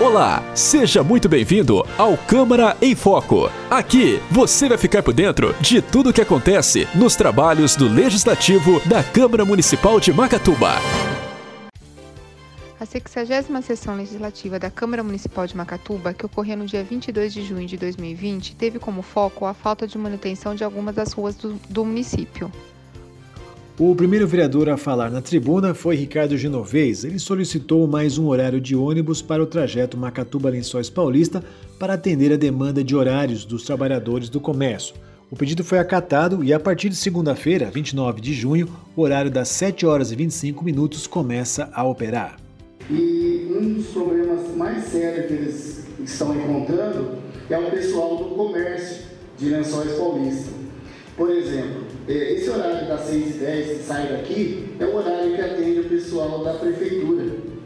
Olá, seja muito bem-vindo ao Câmara em Foco. Aqui você vai ficar por dentro de tudo o que acontece nos trabalhos do Legislativo da Câmara Municipal de Macatuba. A 60 sessão legislativa da Câmara Municipal de Macatuba, que ocorreu no dia 22 de junho de 2020, teve como foco a falta de manutenção de algumas das ruas do, do município. O primeiro vereador a falar na tribuna foi Ricardo Genovez. Ele solicitou mais um horário de ônibus para o trajeto Macatuba-Lençóis Paulista para atender a demanda de horários dos trabalhadores do comércio. O pedido foi acatado e a partir de segunda-feira, 29 de junho, o horário das 7 horas e 25 minutos começa a operar. E um dos problemas mais sérios que eles estão encontrando é o pessoal do comércio de Lençóis Paulista. Por exemplo, esse horário das 6h10 que sai daqui é o horário que atende o pessoal da prefeitura,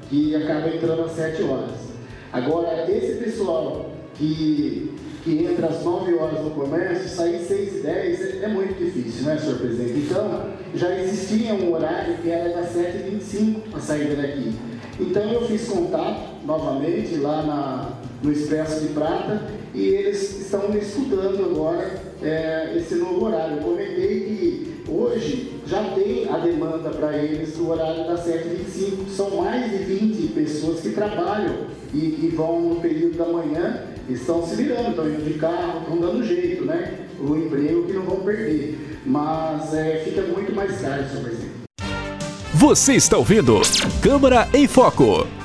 que acaba entrando às 7 horas. Agora, esse pessoal que, que entra às 9 horas no comércio, sair 6 e 10 é, é muito difícil, né, senhor presidente? Então, já existia um horário que era das 7h25 a saída daqui. Então, eu fiz contato novamente lá na, no Expresso de Prata e eles estão me escutando agora é, esse novo horário. Eu comentei que hoje já tem a demanda para eles do horário das 7h25. São mais de 20 pessoas que trabalham e que vão no período da manhã, estão se virando, estão indo de carro, estão dando jeito, né? O emprego que não vão perder. Mas é, fica muito mais caro, senhor presidente. Você está ouvindo Câmara em Foco.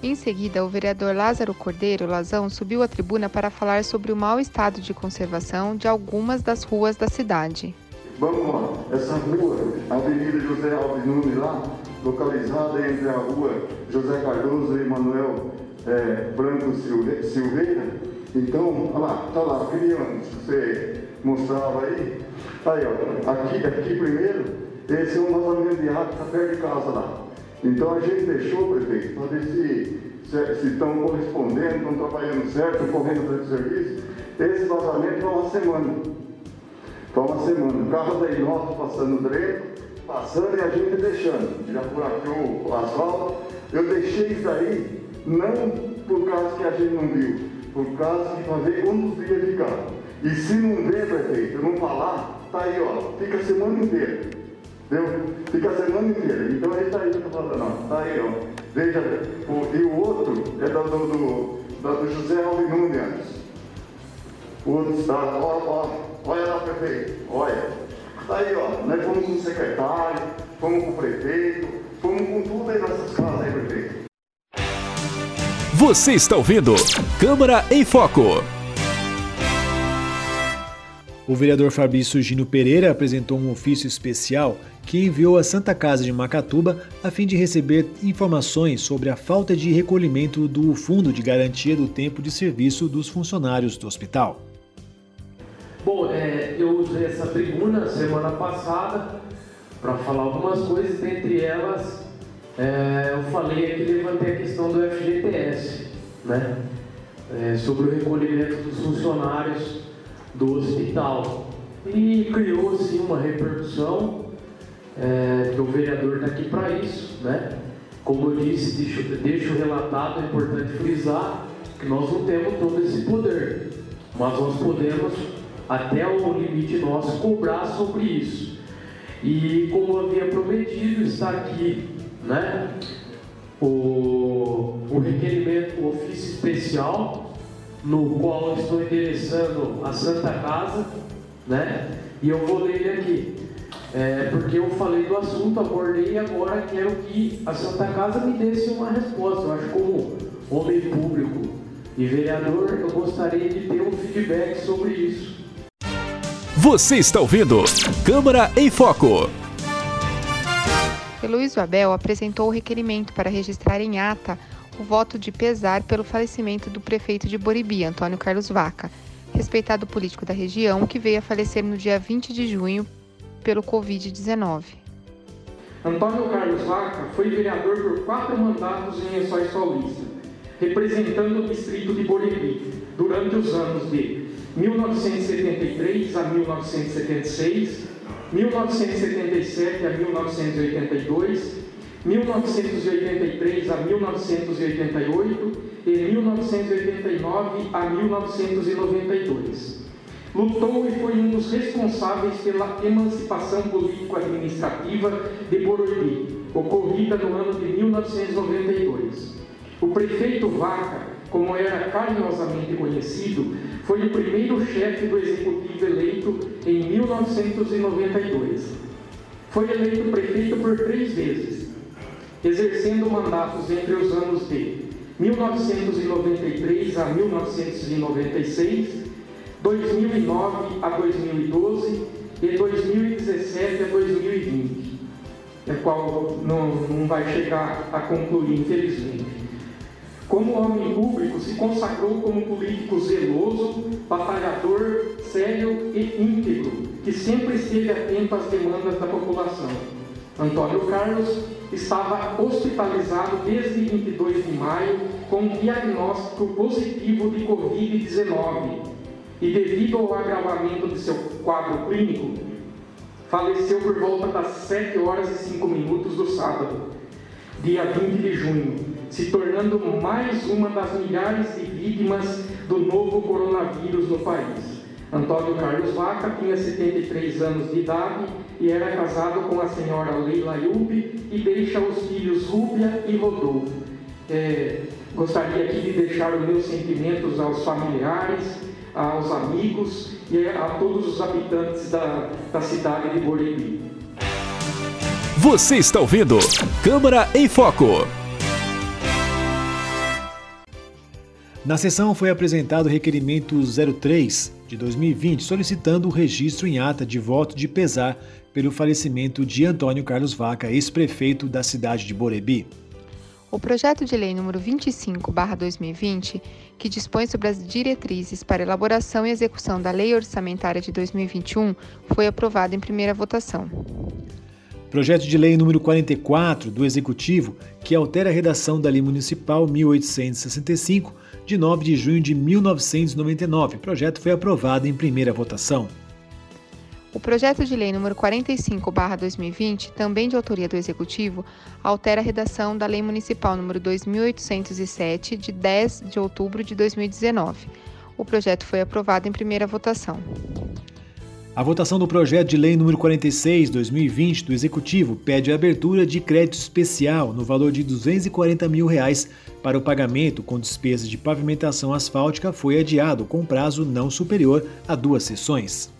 Em seguida, o vereador Lázaro Cordeiro Lazão subiu à tribuna para falar sobre o mau estado de conservação de algumas das ruas da cidade. Vamos lá, essa rua, a Avenida José Alves Nunes lá, localizada entre a rua José Cardoso e Manuel é, Branco Silveira. Então, olha lá, tá lá, que você mostrava aí. Aí, ó, aqui, aqui primeiro, esse é um vazamento de água que está perto de casa lá. Então a gente deixou, prefeito, para ver se, se, se estão correspondendo, estão trabalhando certo, correndo para o serviço. Esse vazamento vai uma semana. Vai uma semana. O carro da Inota passando dreno, passando e a gente deixando. Já por aqui o, asfalto. Eu deixei isso aí não por causa que a gente não viu, por causa que fazer dias de carro. E se não ver, prefeito, não falar, tá aí, ó, fica a semana inteira. Deu? Fica a semana inteira. Então é isso aí que eu estou falando. Ó. Tá aí, ó. Veja, o, e o outro é do, do, do, do José Alves Nunes. O outro está, ó, ó, olha lá, prefeito, olha. Tá aí, ó. Nós fomos com o secretário, fomos com o prefeito, fomos com tudo aí nessas casas aí, prefeito. Você está ouvindo Câmara em Foco. O vereador Fabrício Gino Pereira apresentou um ofício especial que enviou à Santa Casa de Macatuba a fim de receber informações sobre a falta de recolhimento do Fundo de Garantia do Tempo de Serviço dos funcionários do hospital. Bom, é, eu usei essa tribuna semana passada para falar algumas coisas, dentre elas é, eu falei aqui, levantei a questão do FGTS, né? É, sobre o recolhimento dos funcionários do hospital. E criou-se uma repercussão, é, que o vereador está aqui para isso, né? Como eu disse, deixo, deixo relatado, é importante frisar que nós não temos todo esse poder, mas nós podemos, até o limite nosso, cobrar sobre isso. E como havia prometido, está aqui né, o, o requerimento, ofício especial no qual eu estou endereçando a Santa Casa, né? E eu vou ler ele aqui. É, porque eu falei do assunto, abordei e agora quero que a Santa Casa me desse uma resposta. Eu acho como homem público e vereador, eu gostaria de ter um feedback sobre isso. Você está ouvindo Câmara em Foco. Heloísio Abel apresentou o requerimento para registrar em ata o voto de pesar pelo falecimento do prefeito de Boribi, Antônio Carlos Vaca, respeitado político da região que veio a falecer no dia 20 de junho pelo Covid-19. Antônio Carlos Vaca foi vereador por quatro mandatos em Lençóis Paulista, representando o distrito de Boribi durante os anos de 1973 a 1976, 1977 a 1982 1983 a 1988 e 1989 a 1992. Lutou e foi um dos responsáveis pela emancipação político-administrativa de Borodi, ocorrida no ano de 1992. O prefeito Vaca, como era carinhosamente conhecido, foi o primeiro chefe do executivo eleito em 1992. Foi eleito prefeito por três vezes, exercendo mandatos entre os anos de 1993 a 1996, 2009 a 2012 e 2017 a 2020, a qual não, não vai chegar a concluir, infelizmente. Como homem público, se consagrou como político zeloso, batalhador, sério e íntegro, que sempre esteve atento às demandas da população. Antônio Carlos estava hospitalizado desde 22 de maio com um diagnóstico positivo de Covid-19 e, devido ao agravamento de seu quadro clínico, faleceu por volta das 7 horas e 5 minutos do sábado, dia 20 de junho, se tornando mais uma das milhares de vítimas do novo coronavírus no país. Antônio Carlos Vaca tinha 73 anos de idade e era casado com a senhora Leila Yubi e deixa os filhos Rúbia e Rodolfo. É, gostaria aqui de deixar os meus sentimentos aos familiares, amigos e a todos os habitantes da, da cidade de Borebi. Você está ouvindo Câmara em Foco. Na sessão foi apresentado o requerimento 03 de 2020, solicitando o registro em ata de voto de pesar pelo falecimento de Antônio Carlos Vaca, ex-prefeito da cidade de Borebi. O projeto de lei número 25/2020, que dispõe sobre as diretrizes para elaboração e execução da Lei Orçamentária de 2021, foi aprovado em primeira votação. Projeto de lei número 44 do Executivo, que altera a redação da Lei Municipal 1865 de 9 de junho de 1999. O projeto foi aprovado em primeira votação. O projeto de lei número 45/2020, também de autoria do Executivo, altera a redação da Lei Municipal número 2807 de 10 de outubro de 2019. O projeto foi aprovado em primeira votação. A votação do projeto de lei número 46/2020 do Executivo pede a abertura de crédito especial no valor de 240 mil reais para o pagamento com despesas de pavimentação asfáltica foi adiado com prazo não superior a duas sessões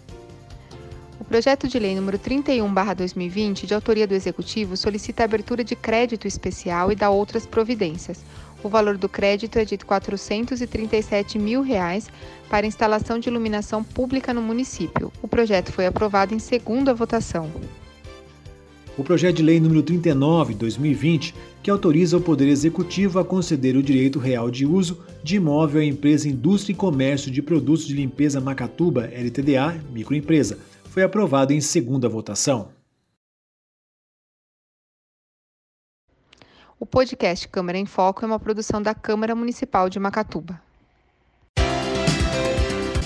projeto de lei número 31/2020, de autoria do Executivo, solicita a abertura de crédito especial e dá outras providências. O valor do crédito é de 437 mil reais para instalação de iluminação pública no município. O projeto foi aprovado em segunda votação. O projeto de lei número 39, 2020, que autoriza o Poder Executivo a conceder o direito real de uso de imóvel à empresa Indústria e Comércio de Produtos de Limpeza Macatuba, LTDA, microempresa, foi aprovado em segunda votação. O podcast Câmara em Foco é uma produção da Câmara Municipal de Macatuba.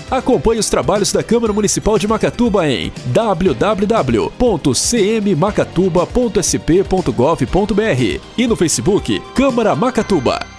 Acompanhe os trabalhos da Câmara Municipal de Macatuba em www.cmmacatuba.sp.gov.br e no Facebook Câmara Macatuba.